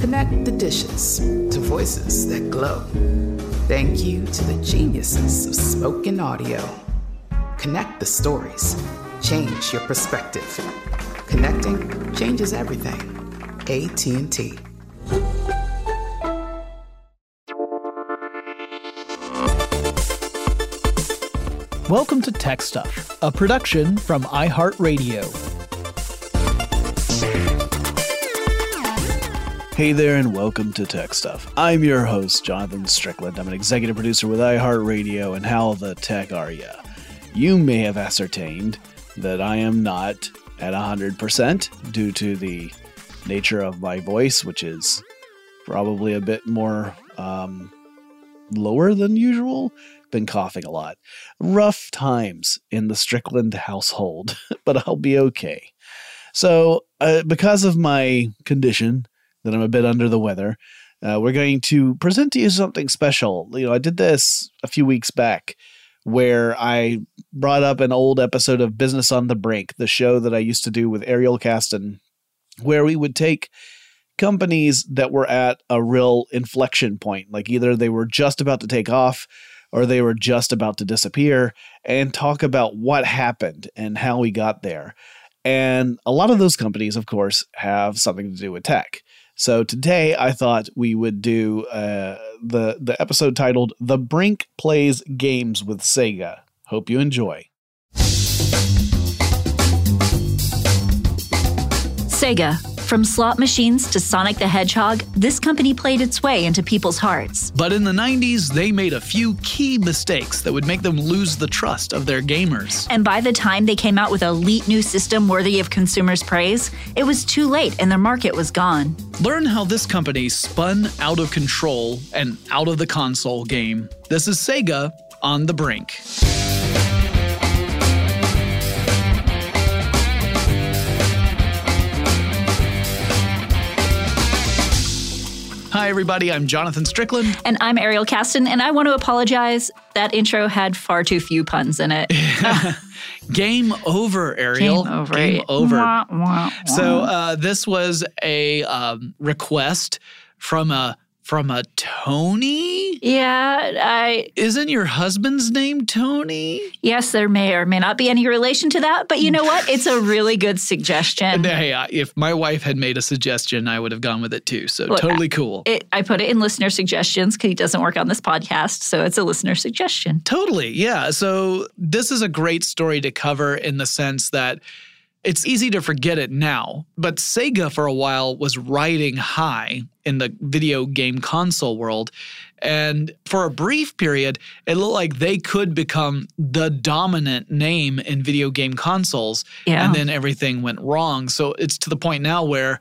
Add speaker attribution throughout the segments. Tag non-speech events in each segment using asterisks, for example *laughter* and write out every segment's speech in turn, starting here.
Speaker 1: Connect the dishes to voices that glow. Thank you to the geniuses of spoken audio. Connect the stories. Change your perspective. Connecting changes everything. AT&T.
Speaker 2: Welcome to Tech Stuff, a production from iHeartRadio. Hey there, and welcome to Tech Stuff. I'm your host, Jonathan Strickland. I'm an executive producer with iHeartRadio, and how the tech are ya? You may have ascertained that I am not at 100% due to the nature of my voice, which is probably a bit more um, lower than usual. Been coughing a lot. Rough times in the Strickland household, *laughs* but I'll be okay. So, uh, because of my condition, that I'm a bit under the weather, uh, we're going to present to you something special. You know, I did this a few weeks back where I brought up an old episode of Business on the Brink, the show that I used to do with Ariel Casten, where we would take companies that were at a real inflection point, like either they were just about to take off or they were just about to disappear, and talk about what happened and how we got there. And a lot of those companies, of course, have something to do with tech. So today I thought we would do uh, the the episode titled "The Brink Plays Games with Sega." Hope you enjoy.
Speaker 3: Sega. From slot machines to Sonic the Hedgehog, this company played its way into people's hearts.
Speaker 2: But in the 90s, they made a few key mistakes that would make them lose the trust of their gamers.
Speaker 3: And by the time they came out with a elite new system worthy of consumers' praise, it was too late and their market was gone.
Speaker 2: Learn how this company spun out of control and out of the console game. This is Sega on the brink. Everybody. I'm Jonathan Strickland.
Speaker 3: And I'm Ariel Casten, and I want to apologize. That intro had far too few puns in it. *laughs*
Speaker 2: Game over, Ariel.
Speaker 3: Game over.
Speaker 2: Game over.
Speaker 3: Wah, wah, wah.
Speaker 2: So, uh, this was a um, request from a
Speaker 4: from a Tony?
Speaker 3: Yeah, I
Speaker 4: Isn't your husband's name Tony?
Speaker 3: yes, there may or may not be any relation to that, but you know what? It's a really good suggestion. *laughs*
Speaker 4: Hey, I- if my wife had made a suggestion, I would have gone with it too. So
Speaker 3: Look,
Speaker 4: totally cool.
Speaker 3: It, I put it in listener suggestions because he doesn't work on this podcast, so it's a listener suggestion.
Speaker 4: Totally. Yeah. So this is a great story to cover in the sense that it's easy to forget it now, but Sega for a while was riding high in the video game console world. And for a brief period, it looked like they could become the dominant name in video game consoles.
Speaker 3: Yeah.
Speaker 4: And then everything went wrong. So it's to the point now where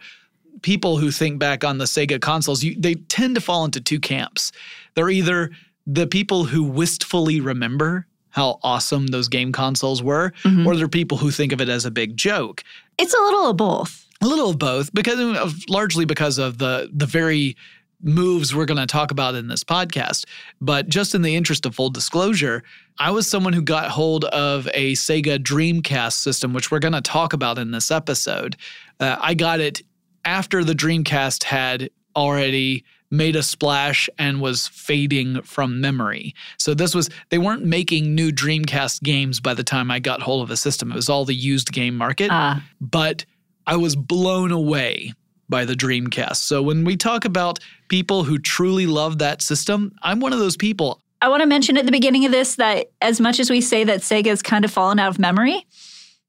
Speaker 4: people who think back on the Sega consoles, you, they tend to fall into two camps. They're either the people who wistfully remember how awesome those game consoles were,
Speaker 3: Mhm.
Speaker 4: or they're people who think of it as a big joke.
Speaker 3: It's a little of both.
Speaker 4: A little of both, because of largely because of the the very moves we're going to talk about in this podcast. But just in the interest of full disclosure, I was someone who got hold of a Sega Dreamcast system, which we're going to talk about in this episode. Uh, I got it after the Dreamcast had already made a splash and was fading from memory. So this was they weren't making new Dreamcast games by the time I got hold of the system. It was all the used game market
Speaker 3: Uh,
Speaker 4: but I was blown away by the Dreamcast. So when we talk about people who truly love that system, I'm one of those people.
Speaker 3: I want to mention at the beginning of this that as much as we say that Sega's kind of fallen out of memory,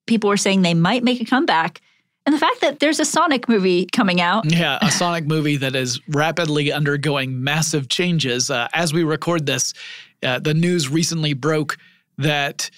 Speaker 3: people were saying they might make a comeback. And the fact that there's a Sonic movie coming out,
Speaker 4: Yeah, a Sonic movie that is rapidly undergoing massive changes. Uh, as we record this, uh, the news recently broke that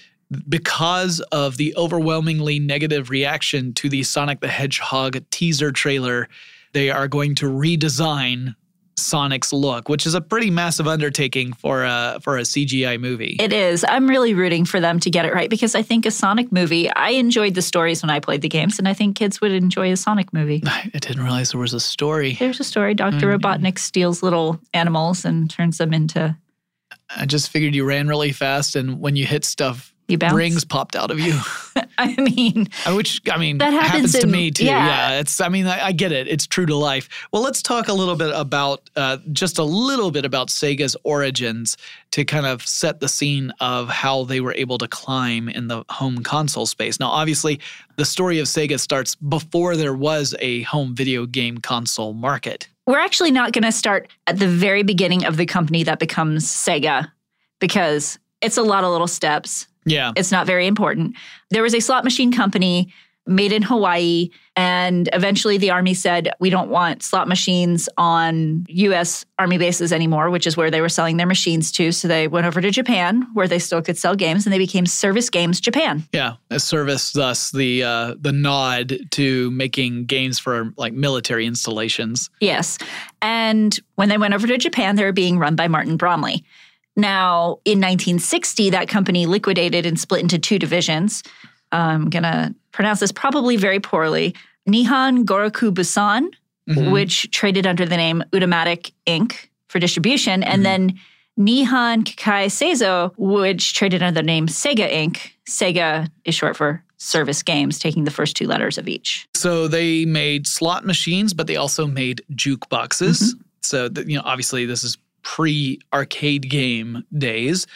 Speaker 4: because of the overwhelmingly negative reaction to the Sonic the Hedgehog teaser trailer, they are going to redesign Sonic's look, which is a pretty massive undertaking for a for a CGI movie.
Speaker 3: it is. I'm really rooting for them to get it right because I think a Sonic movie, I enjoyed the stories when I played the games, and I think kids would enjoy a Sonic movie. *laughs*
Speaker 4: I didn't realize there was a story.
Speaker 3: There's a story Dr.
Speaker 4: Mm.
Speaker 3: Robotnik steals little animals and turns them into
Speaker 4: I just figured you ran really fast, and when you hit stuff,
Speaker 3: you bounce.
Speaker 4: rings popped out of you. *laughs*
Speaker 3: I mean,
Speaker 4: Uh, Which I mean
Speaker 3: That happens
Speaker 4: to
Speaker 3: in-
Speaker 4: me too.
Speaker 3: yeah.
Speaker 4: Yeah. it's. I mean, I, I get it. It's true to life. Well, let's talk a little bit about uh, just a little bit about Sega's origins to kind of set the scene of how they were able to climb in the home console space. Now, obviously, the story of Sega starts before there was a home video game console market.
Speaker 3: we're actually not going to start at the very beginning of the company that becomes Sega because it's a lot of little steps.
Speaker 4: Yeah.
Speaker 3: It's not very important. There was a slot machine company made in Hawaii, and eventually the Army said, We don't want slot machines on US Army bases anymore, which is where they were selling their machines to. So they went over to Japan, where they still could sell games, and they became Service Games Japan.
Speaker 4: Yeah, a service thus the uh, the nod to making games for like military installations.
Speaker 3: Yes. And when they went over to Japan, they were being run by Martin Bromley. Now, in 1960, that company liquidated and split into two divisions. I'm going to pronounce this probably very poorly. Nihon Goraku Bussan,
Speaker 4: Mhm.
Speaker 3: which traded under the name Utamatic Inc. for distribution, and
Speaker 4: Mhm.
Speaker 3: then Nihon Kikai Seizo, which traded under the name Sega Inc. Sega is short for Service Games, taking the first two letters of each.
Speaker 4: So they made slot machines, but they also made jukeboxes. So that, you know, obviously this is pre arcade game days.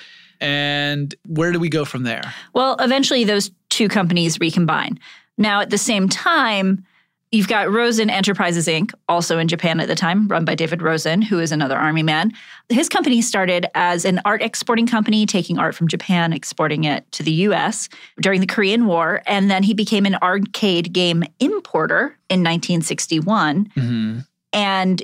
Speaker 4: And where do we go from there?
Speaker 3: Well, eventually those two companies recombine. Now, at the same time, you've got Rosen Enterprises Inc., also in Japan at the time, run by David Rosen, who is another army man. His company started as an art exporting company, taking art from Japan, exporting it to the US during the Korean War. And then he became an arcade game importer in 1961.
Speaker 4: Mm-hmm.
Speaker 3: And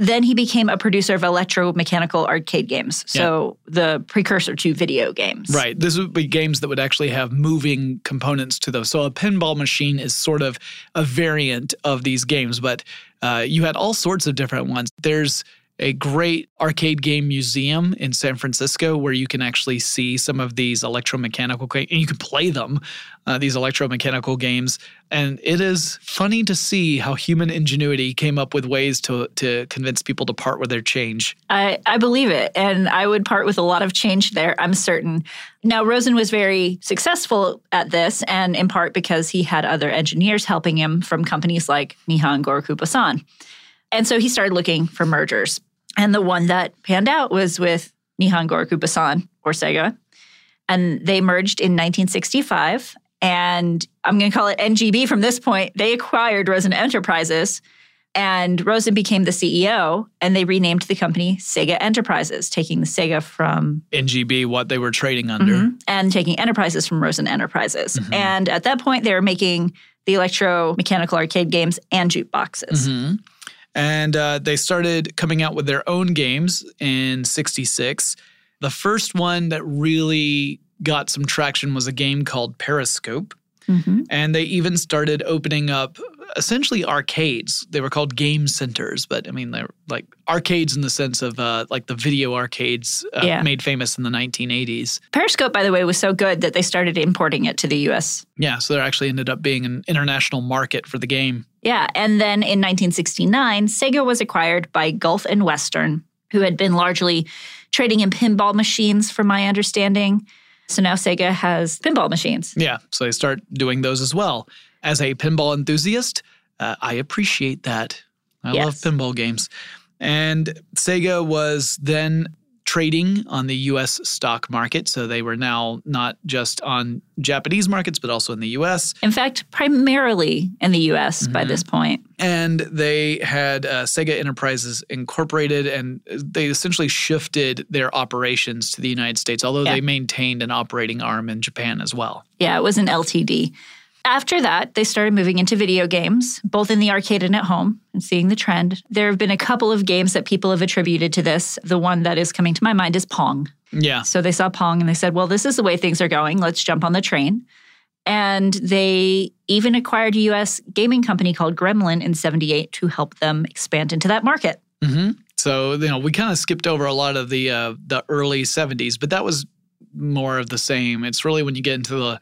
Speaker 3: then he became a producer of electromechanical arcade games. So the precursor to video games.
Speaker 4: Right. This would be games that would actually have moving components to those. So a pinball machine is sort of a variant of these games, but uh, you had all sorts of different ones. There's a great arcade game museum in San Francisco where you can actually see some of these electromechanical games and you can play them, uh, these electromechanical games. And it is funny to see how human ingenuity came up with ways to, to convince people to part with their change.
Speaker 3: I, I believe it. And I would part with a lot of change there, I'm certain. Now, Rosen was very successful at this, and in part because he had other engineers helping him from companies like Nihon Goraku Bussan. And so he started looking for mergers. And the one that panned out was with Nihon Goraku Basan or Sega. And they merged in 1965. And I'm going to call it NGB from this point. They acquired Rosen Enterprises and Rosen became the CEO, and they renamed the company Sega Enterprises, taking the Sega from
Speaker 4: NGB, what they were trading under,
Speaker 3: mm-hmm, and taking Enterprises from Rosen Enterprises. Mm-hmm. And at that point, they were making the electromechanical arcade games and jukeboxes.
Speaker 4: Mm-hmm. And uh, they started coming out with their own games in 66. The first one that really got some traction was a game called Periscope. Mm-hmm. And they even started opening up essentially arcades. They were called game centers, but I mean, they're like arcades in the sense of uh, like the video arcades uh, yeah. made famous in the 1980s.
Speaker 3: Periscope, by the way, was so good that they started importing it to the US.
Speaker 4: Yeah, so there actually ended up being an international market for the game.
Speaker 3: Yeah, and then in 1969, Sega was acquired by Gulf and Western, who had been largely trading in pinball machines, from my understanding. So now Sega has pinball machines.
Speaker 4: Yeah, so they start doing those as well. As a pinball enthusiast, uh, I appreciate that. I yes. love pinball games. And Sega was then trading on the US stock market. So they were now not just on Japanese markets, but also in the US.
Speaker 3: In fact, primarily in the US mm-hmm. by this point.
Speaker 4: And they had uh, Sega Enterprises Incorporated, and they essentially shifted their operations to the United States, although yeah. they maintained an operating arm in Japan as well.
Speaker 3: Yeah, it was an LTD. After that, they started moving into video games, both in the arcade and at home, and seeing the trend. There have been a couple of games that people have attributed to this. The one that is coming to my mind is Pong.
Speaker 4: Yeah.
Speaker 3: So they saw Pong and they said, well, this is the way things are going. Let's jump on the train. And they even acquired a US gaming company called Gremlin in 78 to help them expand into that market.
Speaker 4: Mm-hmm. So, you know, we kind of skipped over a lot of the uh, the early 70s, but that was more of the same. It's really when you get into the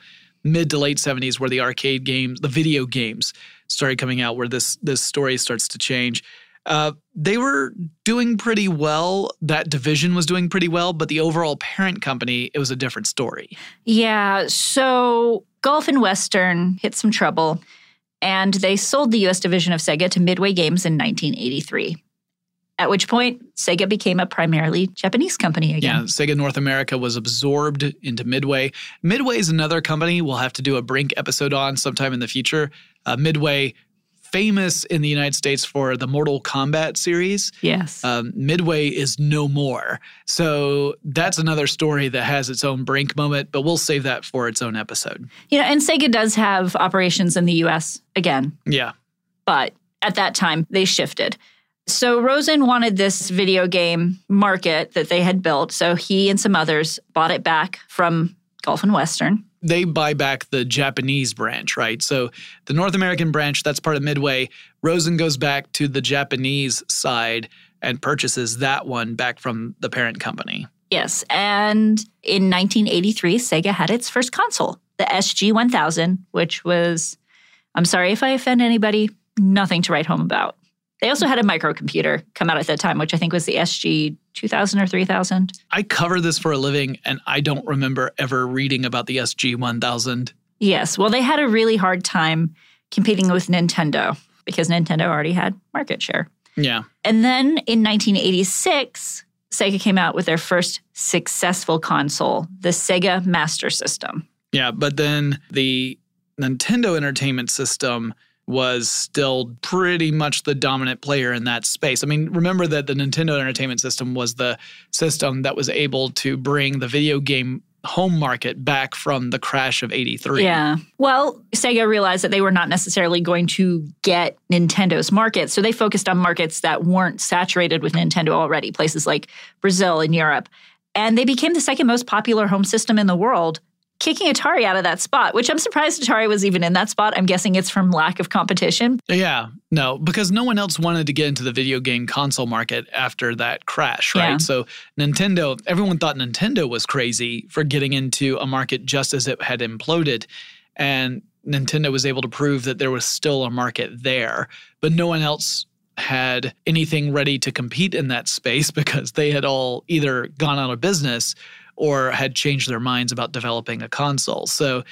Speaker 4: mid to late 70s where the arcade games, the video games started coming out where this this story starts to change. Uh, they were doing pretty well. That division was doing pretty well, but the overall parent company, it was a different story.
Speaker 3: Yeah. So Gulf and Western hit some trouble, and they sold the US division of Sega to Midway Games in 1983 at which point Sega became a primarily Japanese company again.
Speaker 4: Yeah, Sega North America was absorbed into Midway. Midway is another company we'll have to do a Brink episode on sometime in the future. Uh, Midway, famous in the United States for the Mortal Kombat series.
Speaker 3: Yes.
Speaker 4: Um, Midway is no more. So that's another story that has its own Brink moment, but we'll save that for its own episode.
Speaker 3: You know, and Sega does have operations in the US again.
Speaker 4: Yeah.
Speaker 3: But at that time, they shifted. So Rosen wanted this video game market that they had built. So he and some others bought it back from Gulf and Western.
Speaker 4: They buy back the Japanese branch, right? So the North American branch, that's part of Midway. Rosen goes back to the Japanese side and purchases that one back from the parent company.
Speaker 3: Yes. And in 1983, Sega had its first console, the SG 1000, which was, I'm sorry if I offend anybody, nothing to write home about. They also had a microcomputer come out at that time, which I think was the SG 2000 or 3000.
Speaker 4: I cover this for a living, and I don't remember ever reading about the SG 1000.
Speaker 3: Yes. Well, they had a really hard time competing with Nintendo because Nintendo already had market share.
Speaker 4: Yeah.
Speaker 3: And then in 1986, Sega came out with their first successful console, the Sega Master System.
Speaker 4: Yeah, but then the Nintendo Entertainment System was still pretty much the dominant player in that space. I mean, remember that the Nintendo Entertainment System was the system that was able to bring the video game home market back from the crash of 83.
Speaker 3: Yeah. Well, Sega realized that they were not necessarily going to get Nintendo's market, so they focused on markets that weren't saturated with Nintendo already, places like Brazil and Europe. And they became the second most popular home system in the world kicking Atari out of that spot, which I'm surprised Atari was even in that spot. I'm guessing it's from lack of competition.
Speaker 4: Yeah, no, because no one else wanted to get into the video game console market after that crash, right? Yeah. So Nintendo, everyone thought Nintendo was crazy for getting into a market just as it had imploded. And Nintendo was able to prove that there was still a market there, but no one else had anything ready to compete in that space *laughs* because they had all either gone out of business or had changed their minds about developing a console. So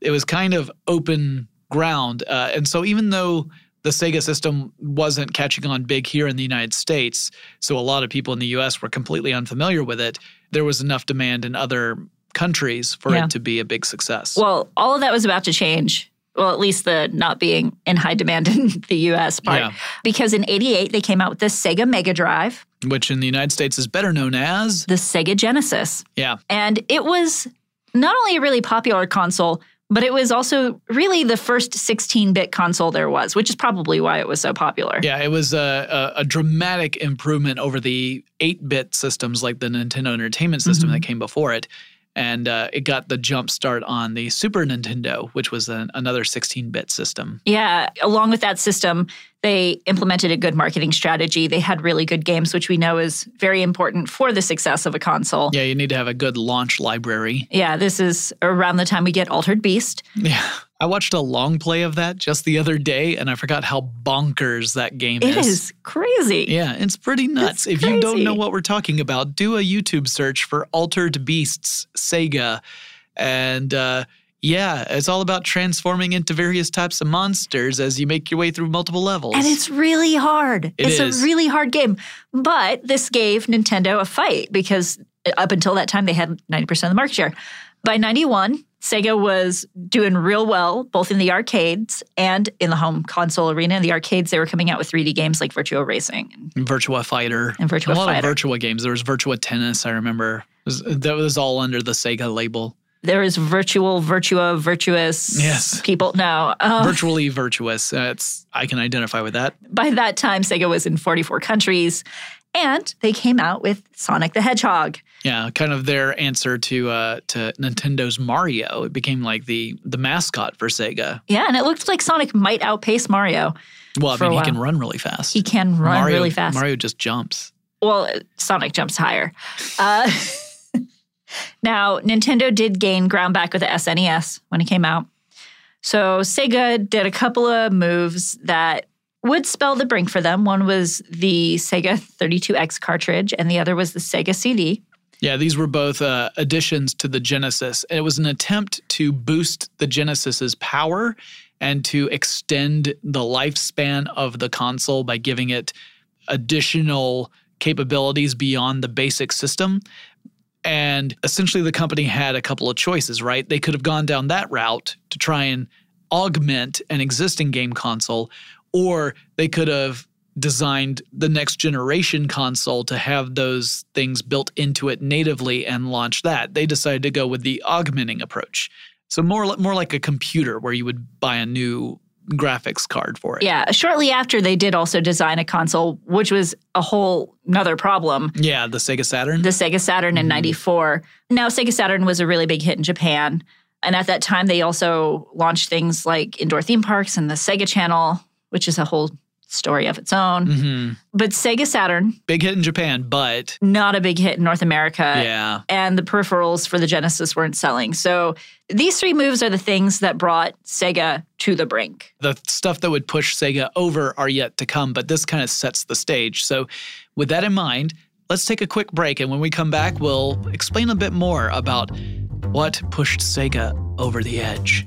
Speaker 4: it was kind of open ground. Uh, and so even though the Sega system wasn't catching on big here in the United States, so a lot of people in the US were completely unfamiliar with it. There was enough demand in other countries for
Speaker 3: Yeah.
Speaker 4: it to be a big success.
Speaker 3: Well, all of that was about to change. Well, at least the not being in high demand *laughs* in the US part.
Speaker 4: Yeah.
Speaker 3: Because in 88, they came out with the Sega Mega Drive,
Speaker 4: which in the United States is better known as
Speaker 3: the Sega Genesis.
Speaker 4: yeah,
Speaker 3: And it was not only a really popular console, but it was also really the first 16 bit console there was, which is probably why it was so popular.
Speaker 4: Yeah, it was a, a, a dramatic improvement over the 8 bit systems like the Nintendo Entertainment System mm-hmm. that came before it. And uh, it got the jump start on the Super Nintendo, which was an, another 16 bit system.
Speaker 3: Yeah, along with that system, they implemented a good marketing strategy. They had really good games, which we know is very important for the success of a console.
Speaker 4: Yeah, you need to have a good launch library.
Speaker 3: Yeah, this is around the time we get Altered Beast.
Speaker 4: Yeah. I watched a long play of that just the other day, and I forgot how bonkers that game is.
Speaker 3: It is crazy.
Speaker 4: Yeah, it's pretty nuts.
Speaker 3: It's
Speaker 4: if you don't know what we're talking about, do a YouTube search for Altered Beasts Sega. And uh, yeah, it's all about transforming into various types of monsters as you make your way through multiple levels.
Speaker 3: And it's really hard.
Speaker 4: It
Speaker 3: it's
Speaker 4: is.
Speaker 3: a really hard game. But this gave Nintendo a fight because up until that time, they had 90% of the market share. By 91, Sega was doing real well, both in the arcades and in the home console arena. In the arcades, they were coming out with 3D games like Virtua Racing.
Speaker 4: Virtua Fighter.
Speaker 3: And Virtua
Speaker 4: a lot
Speaker 3: Fighter.
Speaker 4: of Virtua games. There was Virtua Tennis, I remember. Was- that was all under the Sega label.
Speaker 3: There is virtual, virtua, virtuous
Speaker 4: Yes.
Speaker 3: people. No. uh,
Speaker 4: Virtually virtuous. It's I can identify with that.
Speaker 3: by that time, Sega was in 44 countries. And they came out with Sonic the Hedgehog.
Speaker 4: Yeah, kind of their answer to uh, to Nintendo's Mario. It became like the the mascot for Sega.
Speaker 3: Yeah, and it looked like Sonic might outpace Mario.
Speaker 4: Well, I mean, he can run really fast.
Speaker 3: He can run
Speaker 4: Mario,
Speaker 3: really fast.
Speaker 4: Mario just jumps.
Speaker 3: well, Sonic jumps higher. Uh, *laughs* now, Nintendo did gain ground back with the SNES when it came out. So Sega did a couple of moves that would spell the brink for them. One was the Sega 32X cartridge, and the other was the Sega CD.
Speaker 4: Yeah, these were both uh, additions to the Genesis. It was an attempt to boost the Genesis's power and to extend the lifespan of the console by giving it additional capabilities beyond the basic system. And essentially, the company had a couple of choices, right? They could have gone down that route to try and augment an existing game console, or they could have designed the next generation console to have those things built into it natively and launch that. They decided to go with the augmenting approach. So more more like a computer where you would buy a new graphics card for it.
Speaker 3: Yeah, shortly after, they did also design a console, which was a whole another problem.
Speaker 4: Yeah, the Sega Saturn.
Speaker 3: the Sega Saturn in mm-hmm. 94. Now, Sega Saturn was a really big hit in Japan. And at that time, they also launched things like indoor theme parks and the Sega Channel, which is a whole story of its own.
Speaker 4: hmm
Speaker 3: But Sega Saturn,
Speaker 4: Big hit in Japan, but
Speaker 3: not a big hit in North America.
Speaker 4: yeah.
Speaker 3: And the peripherals for the Genesis weren't selling. So these three moves are the things that brought Sega to the brink.
Speaker 4: the stuff that would push Sega over are yet to come, but this kind of sets the stage. So, with that in mind, let's take a quick break. And when we come back, we'll explain a bit more about what pushed Sega over the edge.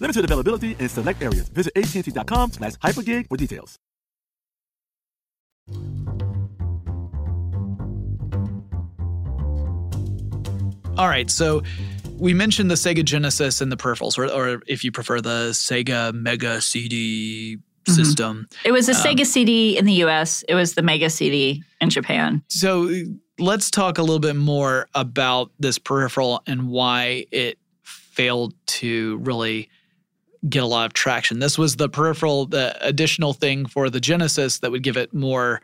Speaker 5: Limited availability in select areas. Visit AT&T.com slash hypergig for details.
Speaker 4: All right, so we mentioned the Sega Genesis and the peripherals, or, or if you prefer, the Sega Mega CD mm-hmm. system.
Speaker 3: It was a um, Sega CD in the US, it was the Mega CD in Japan.
Speaker 4: So let's talk a little bit more about this peripheral and why it failed to really get a lot of traction. This was the peripheral, the additional thing for the Genesis that would give it more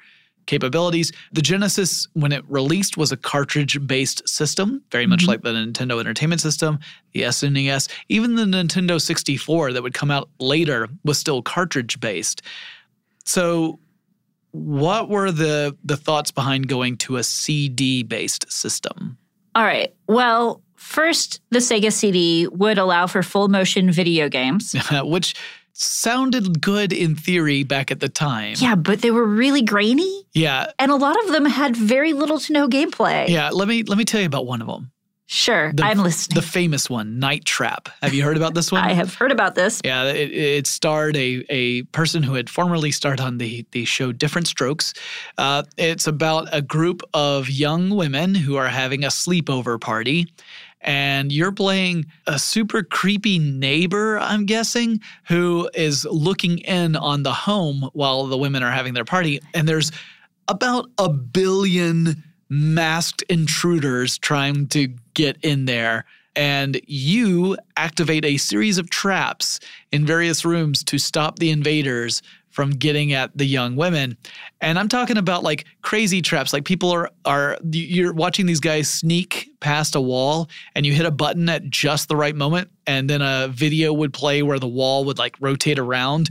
Speaker 4: capabilities. The Genesis, when it released, was a cartridge based system, very much mm-hmm. like the Nintendo Entertainment System, the SNES. Even the Nintendo 64 that would come out later was still cartridge based. So, what were the, the thoughts behind going to a CD based system?
Speaker 3: All right. Well, first, the Sega CD would allow for full motion video games. *laughs*
Speaker 4: Which sounded good in theory back at the time.
Speaker 3: Yeah, but they were really grainy,
Speaker 4: Yeah.
Speaker 3: and a lot of them had very little to no gameplay.
Speaker 4: Yeah, let me let me tell you about one of them.
Speaker 3: Sure,
Speaker 4: The-
Speaker 3: I'm listening.
Speaker 4: The famous one, Night Trap. Have you heard about this one? *laughs*
Speaker 3: I have heard about this.
Speaker 4: Yeah, it, it starred a, a person who had formerly starred on the, the show Diff'rent Strokes. Uh, it's about a group of young women who are having a sleepover party. And you're playing a super creepy neighbor, I'm guessing, who is looking in on the home while the women are having their party. And there's about a billion masked intruders trying to get in there. And you activate a series of traps in various rooms to stop the invaders from getting at the young women. And I'm talking about like crazy traps. Like people are are you're watching these guys sneak past a wall and you hit a button at just the right moment and then a video would play where the wall would like rotate around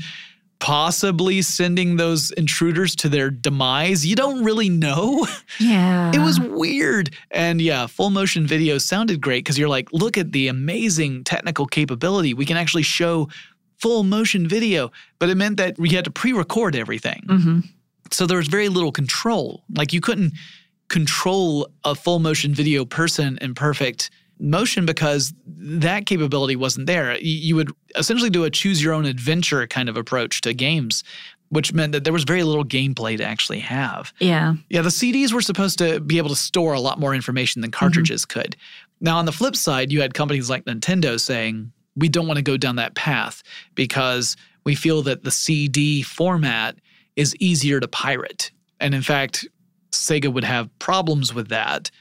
Speaker 4: possibly sending those intruders to their demise. You don't really know. *laughs*
Speaker 3: Yeah.
Speaker 4: It was weird. And yeah, full motion video sounded great because you're like, look at the amazing technical capability. We can actually show full motion video, but it meant that we had to pre record everything.
Speaker 3: hmm
Speaker 4: So there was very little control. Like you couldn't control a full motion video person in perfect motion because that capability wasn't there. You would essentially do a choose your own adventure kind of approach to games, which meant that there was very little gameplay to actually have.
Speaker 3: Yeah.
Speaker 4: Yeah, the CDs were supposed to be able to store a lot more information than cartridges could. Now, on the flip side, you had companies like Nintendo saying, we don't want to go down that path because we feel that the CD format is easier to pirate. And in fact, Sega would have problems with that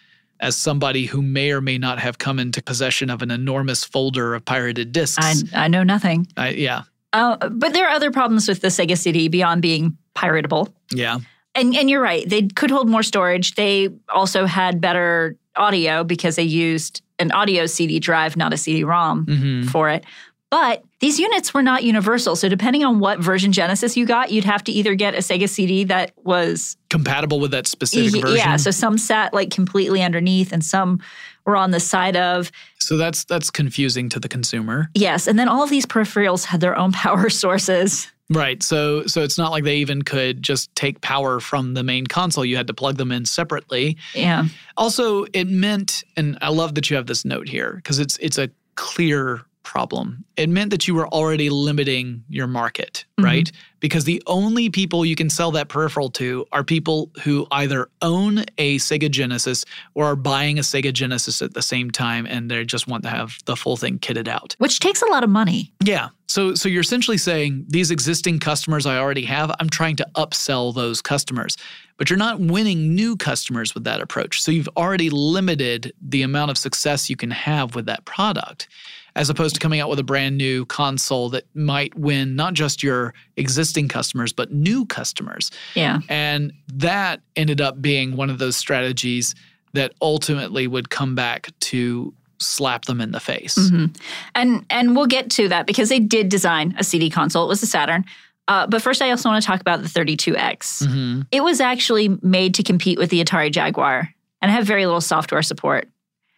Speaker 4: as somebody who may or may not have come into possession of an enormous folder of pirated discs.
Speaker 3: I, I know nothing.
Speaker 4: I- yeah,
Speaker 3: Uh, but there are other problems with the Sega CD beyond being piratable.
Speaker 4: yeah.
Speaker 3: And and you're right. They could hold more storage. They also had better audio because they used an audio CD drive, not a CD-ROM
Speaker 4: Mhm.
Speaker 3: for it. But these units were not universal. So depending on what version Genesis you got, you'd have to either get a Sega CD that was
Speaker 4: Compatible with that specific version.
Speaker 3: yeah, so some sat like completely underneath and some were on the side of.
Speaker 4: So that's that's confusing to the consumer.
Speaker 3: Yes, and then all of these peripherals had their own power *laughs* sources.
Speaker 4: Right. So so it's not like they even could just take power from the main console. You had to plug them in separately.
Speaker 3: Yeah.
Speaker 4: Also, it meant and I love that you have this note here because it's it's a clear problem. It meant that you were already limiting your market,
Speaker 3: Mhm.
Speaker 4: right? Because the only people you can sell that peripheral to are people who either own a Sega Genesis or are buying a Sega Genesis at the same time and they just want to have the full thing kitted out.
Speaker 3: Which takes a lot of money.
Speaker 4: Yeah. So so you're essentially saying these existing customers I already have, I'm trying to upsell those customers. But you're not winning new customers with that approach. So you've already limited the amount of success you can have with that product as opposed to coming out with a brand new console that might win not just your existing customers but new customers.
Speaker 3: Yeah.
Speaker 4: And that ended up being one of those strategies that ultimately would come back to slap them in the face.
Speaker 3: Mhm. And and we'll get to that because they did design a CD console. It was the Saturn. Uh, but first, I also want to talk about the 32X.
Speaker 4: Mhm.
Speaker 3: It was actually made to compete with the Atari Jaguar and have very little software support.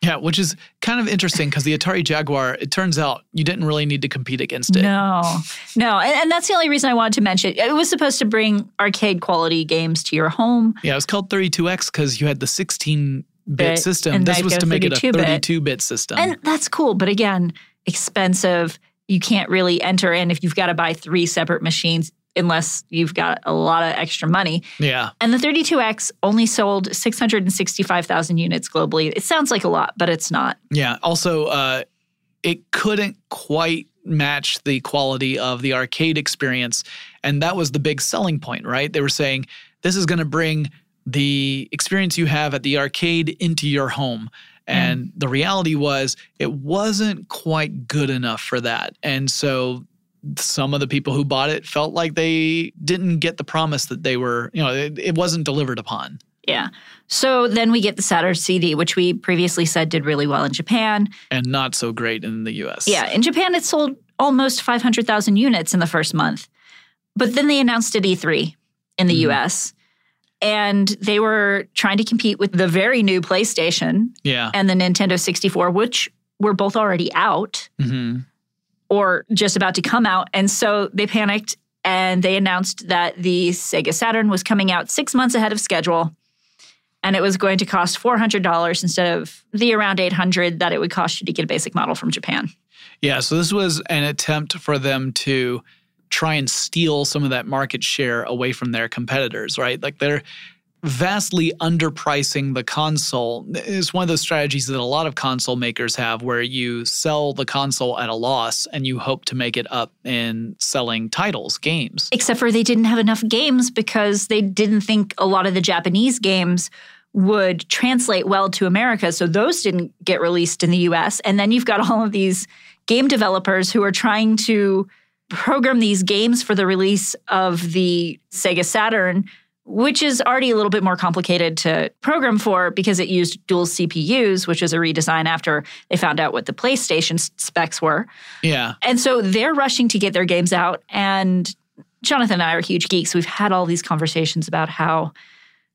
Speaker 4: Yeah, which is kind of interesting because the Atari Jaguar, it turns out you didn't really need to compete against it.
Speaker 3: No, no. And, and that's the only reason I wanted to mention it. It was supposed to bring arcade quality games to your home.
Speaker 4: Yeah, it was called 32X because you had the 16 bit system. This was to make it a 32 bit system.
Speaker 3: And that's cool. But again, expensive. You can't really enter in if you've got to buy three separate machines unless you've got a lot of extra money.
Speaker 4: yeah.
Speaker 3: And the 32X only sold 665,000 units globally. It sounds like a lot, but it's not.
Speaker 4: Yeah. Also, uh, it couldn't quite match the quality of the arcade experience. And that was the big selling point, right? They were saying this is going to bring the experience you have at the arcade into your home. And the reality was, it wasn't quite good enough for that. And so some of the people who bought it felt like they didn't get the promise that they were, you know, it, it wasn't delivered upon.
Speaker 3: Yeah. So then we get the Saturn CD, which we previously said did really well in Japan.
Speaker 4: And not so great in the US.
Speaker 3: Yeah, in Japan, it sold almost 500,000 units in the first month. But then they announced at E3 in the
Speaker 4: Mhm.
Speaker 3: US. And they were trying to compete with the very new PlayStation
Speaker 4: Yeah.
Speaker 3: and the Nintendo 64, which were both already out
Speaker 4: hmm
Speaker 3: or just about to come out. And so they panicked and they announced that the Sega Saturn was coming out six months ahead of schedule. And it was going to cost $400 instead of the around 800 that it would cost you to get a basic model from Japan.
Speaker 4: Yeah, so this was an attempt for them to try and steal some of that market share away from their competitors, right? Like they're vastly underpricing the console. is one of those strategies that a lot of console makers have where you sell the console at a loss and you hope to make it up in selling titles, games.
Speaker 3: Except for they didn't have enough games because they didn't think a lot of the Japanese games would translate well to America. So those didn't get released in the US. And then you've got all of these game developers who are trying to program these games for the release of the Sega Saturn, which is already a little bit more complicated to program for because it used dual CPUs, which is a redesign after they found out what the PlayStation specs were.
Speaker 4: Yeah.
Speaker 3: And so they're rushing to get their games out. And Jonathan and I are huge geeks. We've had all these conversations about how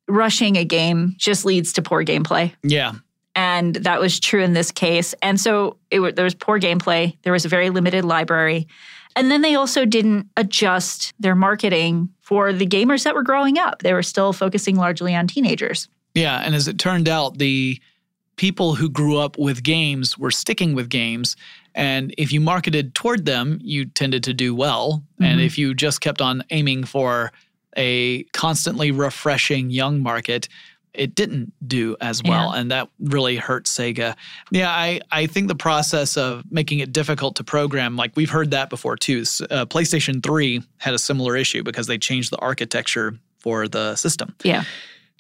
Speaker 3: rushing a game just leads to poor gameplay.
Speaker 4: Yeah.
Speaker 3: And that was true in this case. And so it, there was poor gameplay, there was a very limited library. And then they also didn't adjust their marketing for the gamers that were growing up. They were still focusing largely on teenagers.
Speaker 4: Yeah, and as it turned out, the people who grew up with games were sticking with games. And if you marketed toward them, you tended to do well. And
Speaker 3: Mhm.
Speaker 4: if you just kept on aiming for a constantly refreshing young market, it didn't do as well. And that really hurt Sega. Yeah, I, I think the process of making it difficult to program, like we've heard that before too. Uh, PlayStation 3 had a similar issue because they changed the architecture for the system.
Speaker 3: Yeah.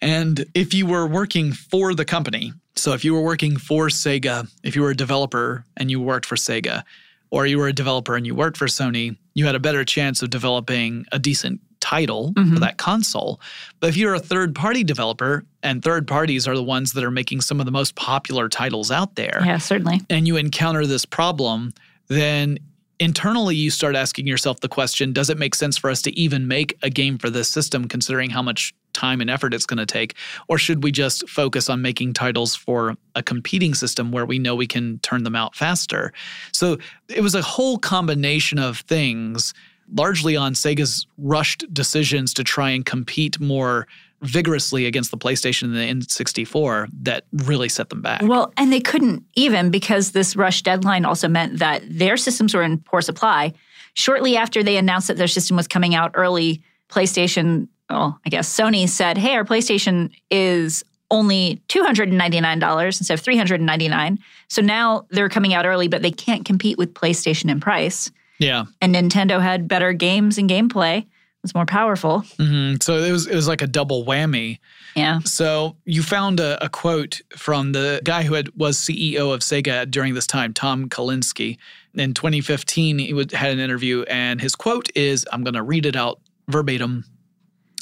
Speaker 4: And if you were working for the company, so if you were working for Sega, if you were a developer and you worked for Sega, or you were a developer and you worked for Sony, you had a better chance of developing a decent title for
Speaker 3: Mhm.
Speaker 4: that console. But if you're a third party developer, and third parties are the ones that are making some of the most popular titles out there,
Speaker 3: Yeah, certainly.
Speaker 4: and you encounter this problem, then internally you start asking yourself the question does it make sense for us to even make a game for this system considering how much time and effort it's going to take or should we just focus on making titles for a competing system where we know we can turn them out faster so it was a whole combination of things largely on Sega's rushed decisions to try and compete more vigorously against the PlayStation and the N64 that really set them back.
Speaker 3: Well, and they couldn't even because this rush deadline also meant that their systems were in poor supply. Shortly after they announced that their system was coming out early, PlayStation, well, I guess Sony said, "Hey, our PlayStation is only $299 instead of $399." So now they're coming out early, but they can't compete with PlayStation in price.
Speaker 4: Yeah.
Speaker 3: And Nintendo had better games and gameplay It was more powerful.
Speaker 4: Mm-hmm. So it was it was like a double whammy.
Speaker 3: Yeah.
Speaker 4: So you found a, a, quote from the guy who had was CEO of Sega during this time, Tom Kalinske. In 2015, he would, had an interview, and his quote is, "I'm going to read it out verbatim."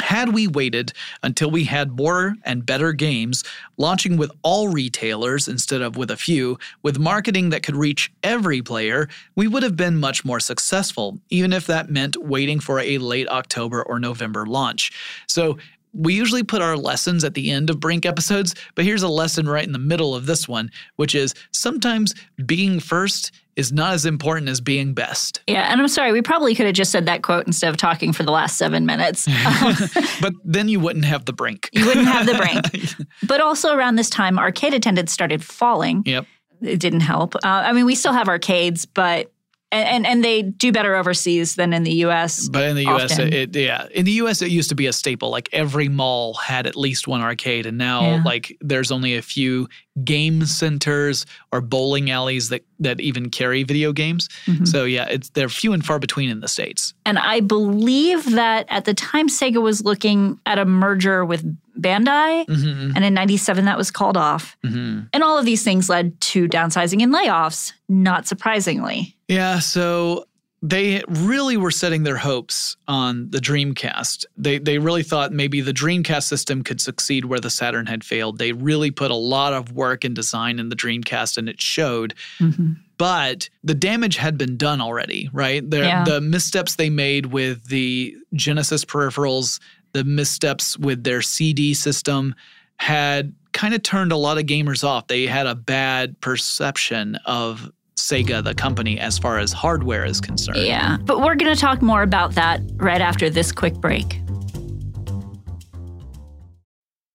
Speaker 4: Had we waited until we had more and better games, launching with all retailers instead of with a few, with marketing that could reach every player, we would have been much more successful, even if that meant waiting for a late October or November launch. So we usually put our lessons at the end of Brink episodes, but here's a lesson right in the middle of this one, which is sometimes being first is not as important as being best.
Speaker 3: Yeah, and I'm sorry, we probably could have just said that quote instead of talking for the last seven minutes. *laughs* *laughs*
Speaker 4: but then you wouldn't have the brink.
Speaker 3: you wouldn't have the brink. *laughs* but also around this time, arcade attendance started falling.
Speaker 4: Yep.
Speaker 3: It didn't help. Uh, I mean, we still have arcades, but and, and, and they do better overseas than in the U.S.
Speaker 4: But in the U.S., it, it, yeah, in the U.S. it used to be a staple. Like every mall had at least one arcade, and now yeah. like there's only a few game centers or bowling alleys that that even carry video games. Mm-hmm. So yeah, it's they're few and far between in the states.
Speaker 3: And I believe that at the time Sega was looking at a merger with Bandai, mm-hmm. and in '97 that was called off. Mm-hmm. And all of these things led to downsizing and layoffs. Not surprisingly.
Speaker 4: Yeah, so they really were setting their hopes on the Dreamcast. They they really thought maybe the Dreamcast system could succeed where the Saturn had failed. They really put a lot of work and design in the Dreamcast and it showed. Mm-hmm. But the damage had been done already, right? Yeah. The missteps they made with the Genesis peripherals, the missteps with their CD system had kind of turned a lot of gamers off. They had a bad perception of Sega, the company, as far as hardware is concerned.
Speaker 3: Yeah. But we're going to talk more about that right after this quick break.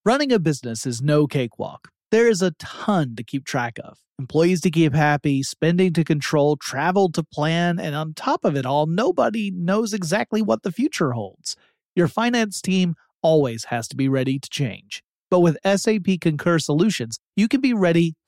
Speaker 6: Running a business is no cakewalk. There is a ton to keep track of employees to keep happy, spending to control, travel to plan, and on top of it all, nobody knows exactly what the future holds. Your finance team always has to be ready to change. But with SAP Concur Solutions, you can be ready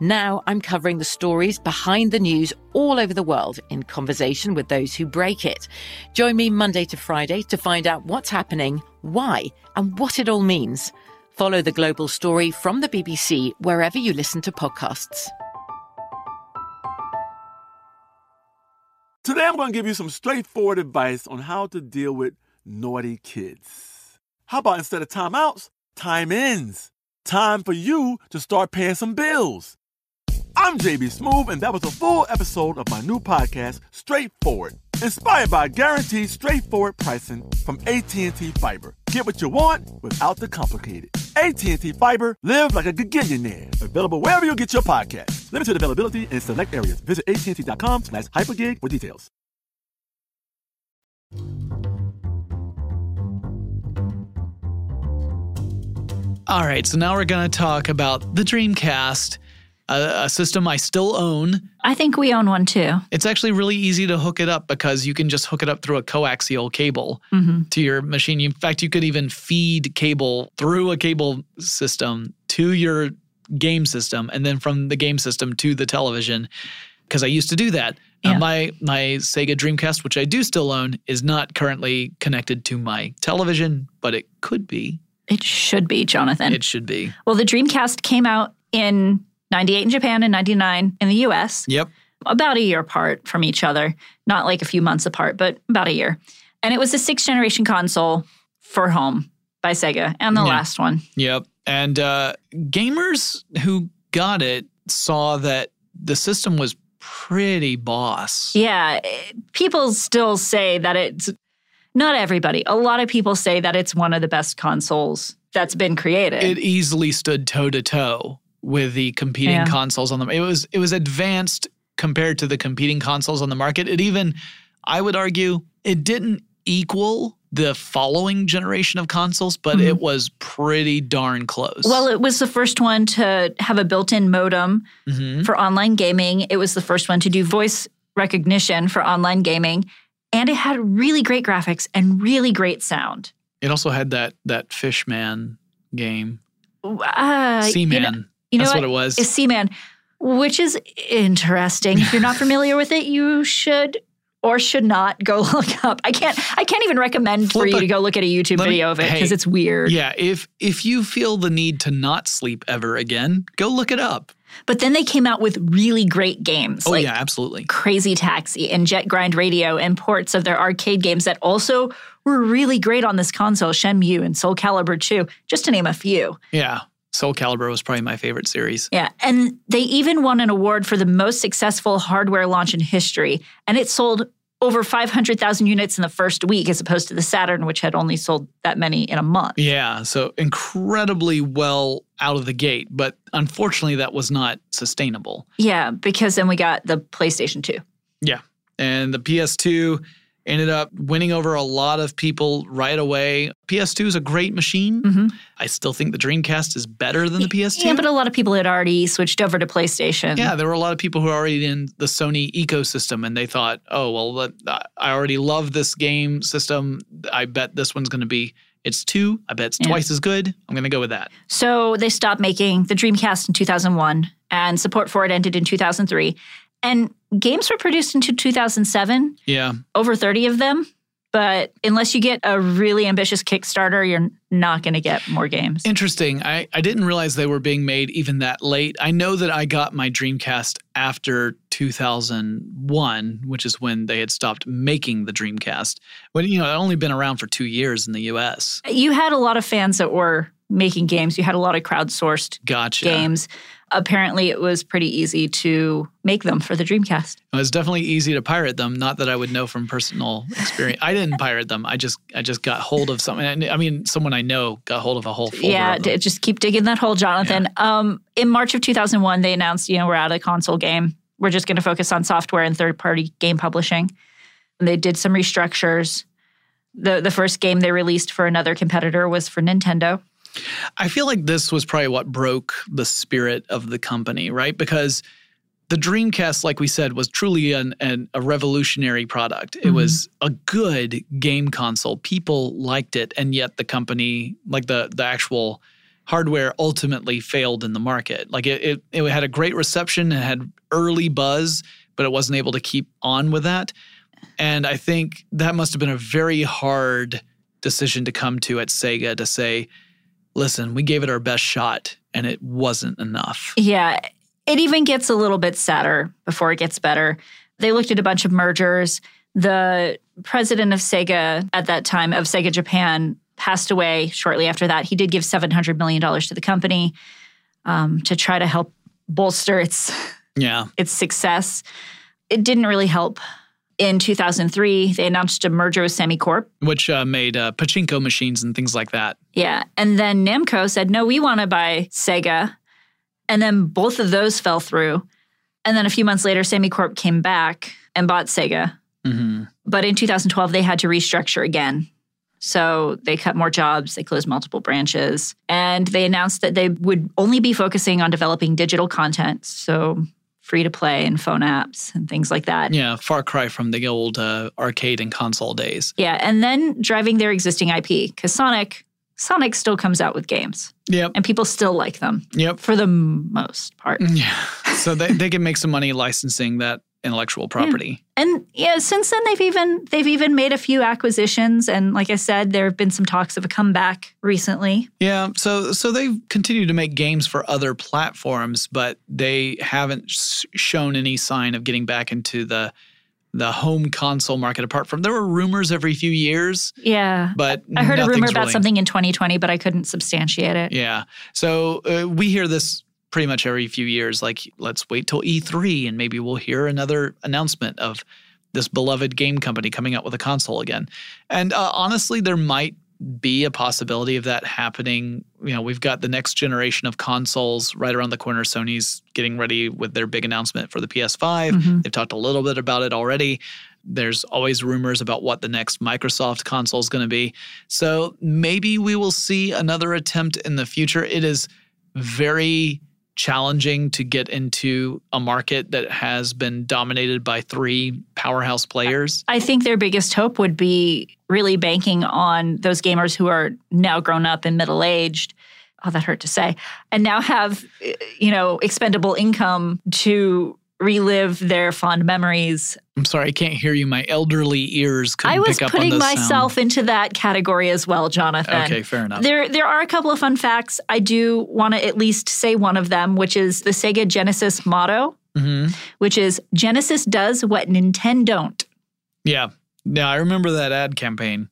Speaker 7: Now I'm covering the stories behind the news all over the world in conversation with those who break it. Join me Monday to Friday to find out what's happening, why, and what it all means. Follow the global story from the BBC wherever you listen to podcasts.
Speaker 5: Today I'm going to give you some straightforward advice on how to deal with naughty kids. How about instead of timeouts, time ins? Time for you to start paying some bills. I'm JB Smoove, and that was a full episode of my new podcast, Straightforward, inspired by guaranteed straightforward pricing from AT&T Fiber. Get what you want without the complicated. AT&T Fiber, live like a gigillionaire. Available wherever you get your podcast. Limited availability in select areas. Visit AT&T.com slash hypergig for details.
Speaker 4: All right, so now we're going to talk about the Dreamcast, a, a system I still own.
Speaker 3: I think we own one too.
Speaker 4: It's actually really easy to hook it up because you can just hook it up through a coaxial cable to your machine. In fact, you could even feed cable through a cable system to your game system and then from the game system to the television because I used to do that. Uh, my my Sega Dreamcast, which I do still own, is not currently connected to my television, but it could be.
Speaker 3: It should be, Jonathan.
Speaker 4: It should be.
Speaker 3: well, the Dreamcast came out in 98 in Japan and 99 in the US,
Speaker 4: Yep.
Speaker 3: about a year apart from each other, not like a few months apart, but about a year. And it was the sixth generation console for home by Sega and the
Speaker 4: Yeah.
Speaker 3: last one.
Speaker 4: Yep. And uh, gamers who got it saw that the system was pretty boss.
Speaker 3: Yeah, people still say that it's not everybody. A lot of people say that it's one of the best consoles that's been created.
Speaker 4: It easily stood toe to toe with the competing
Speaker 3: Yeah.
Speaker 4: consoles on them. It was it was advanced compared to the competing consoles on the market. It even, I would argue, it didn't equal the following generation of consoles, but it was pretty darn close.
Speaker 3: well, it was the first one to have a built in modem
Speaker 4: Mhm.
Speaker 3: for online gaming. It was the first one to do voice recognition for online gaming. And it had really great graphics and really great sound.
Speaker 4: it also had that that Fishman game,
Speaker 3: Uh, you know- you know
Speaker 4: That's
Speaker 3: what?
Speaker 4: what it was.
Speaker 3: Is Seaman, which is interesting. If you're not *laughs* familiar with it, you should or should not go *laughs* look up. I can't. I can't even recommend for you
Speaker 4: a-
Speaker 3: to go look at a YouTube
Speaker 4: let me-
Speaker 3: video of it because
Speaker 4: hey,
Speaker 3: it's weird.
Speaker 4: Yeah, if if you feel the need to not sleep ever again, go look it up.
Speaker 3: But then they came out with really great games.
Speaker 4: Oh
Speaker 3: like
Speaker 4: yeah, absolutely.
Speaker 3: Crazy Taxi and Jet Grind Radio and ports of their arcade games that also were really great on this console, Shenmue and Soul Calibur 2, just to name a few.
Speaker 4: Yeah. Soul Calibur was probably my favorite series.
Speaker 3: Yeah, and they even won an award for the most successful hardware launch in history, and it sold over 500,000 units in the first week as opposed to the Saturn which had only sold that many in a month.
Speaker 4: Yeah, so incredibly well out of the gate, but unfortunately that was not sustainable.
Speaker 3: Yeah, because then we got the PlayStation 2.
Speaker 4: Yeah. And the PS2 ended up winning over a lot of people right away. PS2 is a great machine.
Speaker 3: Mhm.
Speaker 4: I still think the Dreamcast is better than the PS2.
Speaker 3: Yeah, but a lot of people had already switched over to PlayStation.
Speaker 4: Yeah, there were a lot of people who were already in the Sony ecosystem and they thought, oh, well, I already love this game system. I bet this one's going to be, it's two. I bet it's
Speaker 3: Yeah.
Speaker 4: twice as good. I'm going to go with that.
Speaker 3: So they stopped making the Dreamcast in 2001, and support for it ended in 2003. And games were produced into 2007,
Speaker 4: Yeah.
Speaker 3: over 30 of them. But unless you get a really ambitious Kickstarter, you're not going to get more games.
Speaker 4: Interesting. I, I didn't realize they were being made even that late. I know that I got my Dreamcast after 2001, which is when they had stopped making the Dreamcast. When, you know, it only been around for two years in the US.
Speaker 3: You had a lot of fans that were making games. You had a lot of crowdsourced
Speaker 4: Gotcha.
Speaker 3: games. Apparently, it was pretty easy to make them for the Dreamcast.
Speaker 4: It was definitely easy to pirate them. Not that I would know from personal experience. I didn't pirate them. I just I just got hold of something. I mean, someone I know got hold of a whole folder.
Speaker 3: yeah, just keep digging that hole, Jonathan. Um, in March of 2001, they announced, you know, we're out of console game. We're just going to focus on software and third-party game publishing. And they did some restructures. the The first game they released for another competitor was for Nintendo.
Speaker 4: I feel like this was probably what broke the spirit of the company, right? Because the Dreamcast, like we said, was truly an, an, a revolutionary product. It was mm-hmm. a good game console. People liked it, and yet the company, like the the actual hardware ultimately failed in the market. Like it, it, it had a great reception it had early buzz, but it wasn't able to keep on with that. And I think that must have been a very hard decision to come to at Sega to say, listen, we gave it our best shot and it wasn't enough.
Speaker 3: Yeah. It even gets a little bit sadder before it gets better. They looked at a bunch of mergers. The president of Sega at that time, of Sega Japan, passed away shortly after that. He did give $700 million to the company um, to try to help bolster its,
Speaker 4: Yeah.
Speaker 3: its success. It didn't really help. In 2003, they announced a merger with Sammy Corp.
Speaker 4: Which uh, made uh, pachinko machines and things like that.
Speaker 3: Yeah. And then Namco said, no, we want to buy Sega. And then both of those fell through. And then a few months later, Sammy Corp came back and bought Sega.
Speaker 4: hmm
Speaker 3: But in 2012, they had to restructure again. So they cut more jobs, they closed multiple branches, and they announced that they would only be focusing on developing digital content. So free to play and phone apps and things like that.
Speaker 4: Yeah, far cry from the old uh, arcade and console days.
Speaker 3: Yeah, and then driving their existing IP because Sonic, Sonic still comes out with games,
Speaker 4: Yep.
Speaker 3: and people still like them
Speaker 4: Yep.
Speaker 3: for the most part. *laughs*
Speaker 4: Yeah. So they, they can make some money licensing that intellectual property.
Speaker 3: And yeah, since then they've even they've even made a few acquisitions, and like I said, there have been some talks of a comeback recently.
Speaker 4: Yeah. So so they've continued to make games for other platforms, but they haven't shown any sign of getting back into the the home console market. Apart from there were rumors every few years,
Speaker 3: Yeah,
Speaker 4: but
Speaker 3: I heard a rumor about
Speaker 4: really-
Speaker 3: something in 2020, but I couldn't substantiate it.
Speaker 4: Yeah. So uh, we hear this pretty much every few years. Like, let's wait till E3 and maybe we'll hear another announcement of this beloved game company coming out with a console again. And uh, honestly, there might be a possibility of that happening. You know, we've got the next generation of consoles right around the corner. Sony's getting ready with their big announcement for the PS5.
Speaker 3: Mhm.
Speaker 4: They've talked a little bit about it already. There's always rumors about what the next Microsoft console is going to be. So maybe we will see another attempt in the future. It is very challenging to get into a market that has been dominated by three powerhouse players.
Speaker 3: I think their biggest hope would be really banking on those gamers who are now grown up and middle aged. Oh, that hurt to say, and now have you know expendable income to relive their fond memories.
Speaker 4: I'm sorry, I can't hear you. My elderly ears couldn't
Speaker 3: I was
Speaker 4: pick up on
Speaker 3: putting myself
Speaker 4: sound.
Speaker 3: into that category as well, Jonathan.
Speaker 4: Okay, fair enough.
Speaker 3: There, there are a couple of fun facts. I do want to at least say one of them, which is the Sega Genesis motto,
Speaker 4: hmm
Speaker 3: which is Genesis does what Nintendo don't.
Speaker 4: Yeah. Yeah, I remember that ad campaign.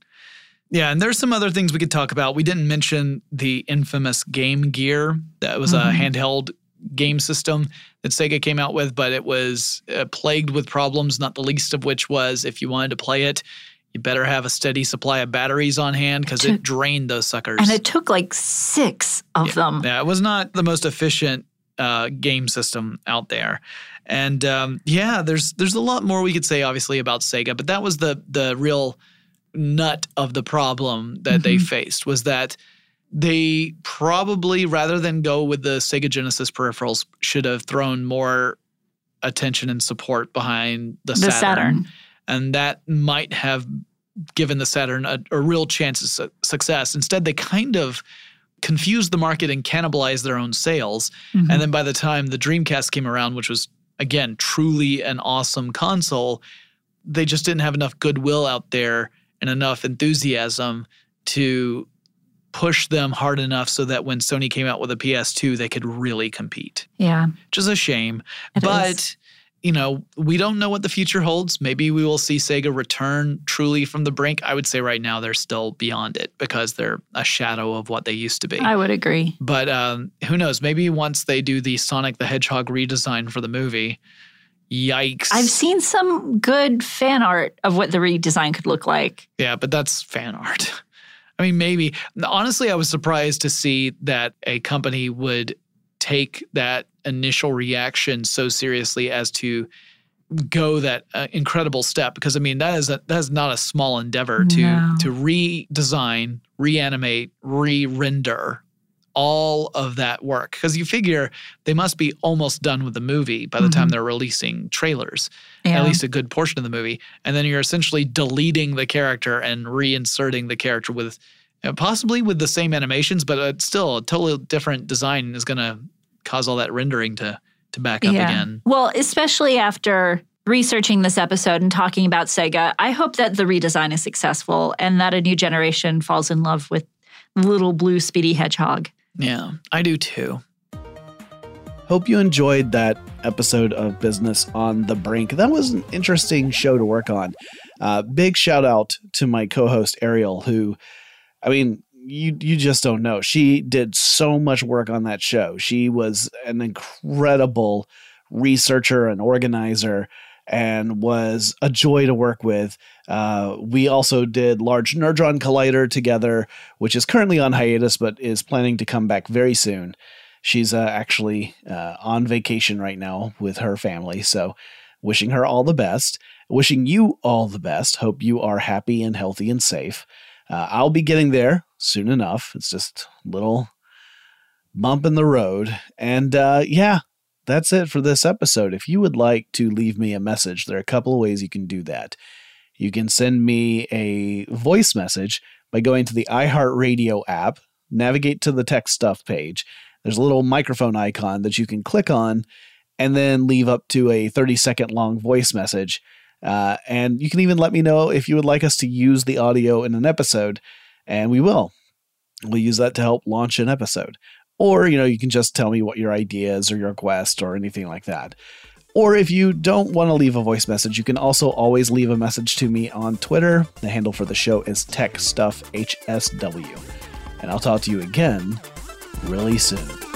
Speaker 4: Yeah, and there's some other things we could talk about. We didn't mention the infamous Game Gear. That was a
Speaker 3: Mhm.
Speaker 4: handheld game system that Sega came out with, but it was uh, plagued with problems, not the least of which was if you wanted to play it, you better have a steady supply of batteries on hand because it drained those suckers.
Speaker 3: And it took like six of them.
Speaker 4: Yeah, it was not the most efficient uh, game system out there. And um, yeah, there's there's a lot more we could say, obviously, about Sega, but that was the the real nut of the problem that they faced was that they probably, rather than go with the Sega Genesis peripherals, should have thrown more attention and support behind the,
Speaker 3: The Saturn.
Speaker 4: and that might have given the Saturn a, a real chance of su- success. Instead, they kind of confused the market and cannibalized their own sales.
Speaker 3: Mhm.
Speaker 4: And then by the time the Dreamcast came around, which was again truly an awesome console, they just didn't have enough goodwill out there and enough enthusiasm to push them hard enough so that when Sony came out with a PS2, they could really compete
Speaker 3: Yeah.
Speaker 4: which is a shame.
Speaker 3: It
Speaker 4: but
Speaker 3: is.
Speaker 4: you know, we don't know what the future holds. Maybe we will see Sega return truly from the brink. I would say right now they're still beyond it because they're a shadow of what they used to be.
Speaker 3: I would agree.
Speaker 4: but um, who knows? Maybe once they do the Sonic the Hedgehog redesign for the movie, yikes!
Speaker 3: I've seen some good fan art of what the redesign could look like.
Speaker 4: Yeah, but that's fan art. *laughs* I mean, maybe. Honestly, I was surprised to see that a company would take that initial reaction so seriously as to go that uh, incredible step because I mean that is a, that is not a small endeavor to
Speaker 3: No.
Speaker 4: to redesign, reanimate, re-render all of that work because you figure they must be almost done with the movie by the time
Speaker 3: Mhm.
Speaker 4: they're releasing trailers
Speaker 3: Yeah.
Speaker 4: at least a good portion of the movie. And then you're essentially deleting the character and reinserting the character with
Speaker 6: possibly with the same animations, but uh, still a totally different design is going to cause all that rendering to to back up again.
Speaker 3: Well, especially after researching this episode and talking about Sega, I hope that the redesign is successful and that a new generation falls in love with little blue Speedy Hedgehog.
Speaker 6: Yeah, I do too.
Speaker 2: Hope you enjoyed that episode of Business on the Brink. That was an interesting show to work on. Uh, big shout out to my co host Ariel, who, I mean, you you just don't know. She did so much work on that show. She was an incredible researcher and organizer and was a joy to work with. Uh, we also did Large Nerdron Collider together, which is currently on hiatus but is planning to come back very soon. She's uh, actually uh, on vacation right now with her family, so wishing her all the best. Wishing you all the best. Hope you are happy and healthy and safe. Uh, I'll be getting there soon enough. It's just a little bump in the road. And uh, yeah, that's it for this episode. If you would like to leave me a message, there are a couple of ways you can do that. You can send me a voice message by going to the iHeartRadio app, navigate to the TechStuff page. There's a little microphone icon that you can click on and then leave up to a 30 second long voice message. Uh, and you can even let me know if you would like us to use the audio in an episode, and we will. We'll use that to help launch an episode. Or, you know, you can just tell me what your ideas or your quest or anything like that. Or if you don't want to leave a voice message, you can also always leave a message to me on Twitter. The handle for the show is TechStuffHSW. And I'll talk to you again really soon.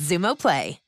Speaker 8: Xumo Play.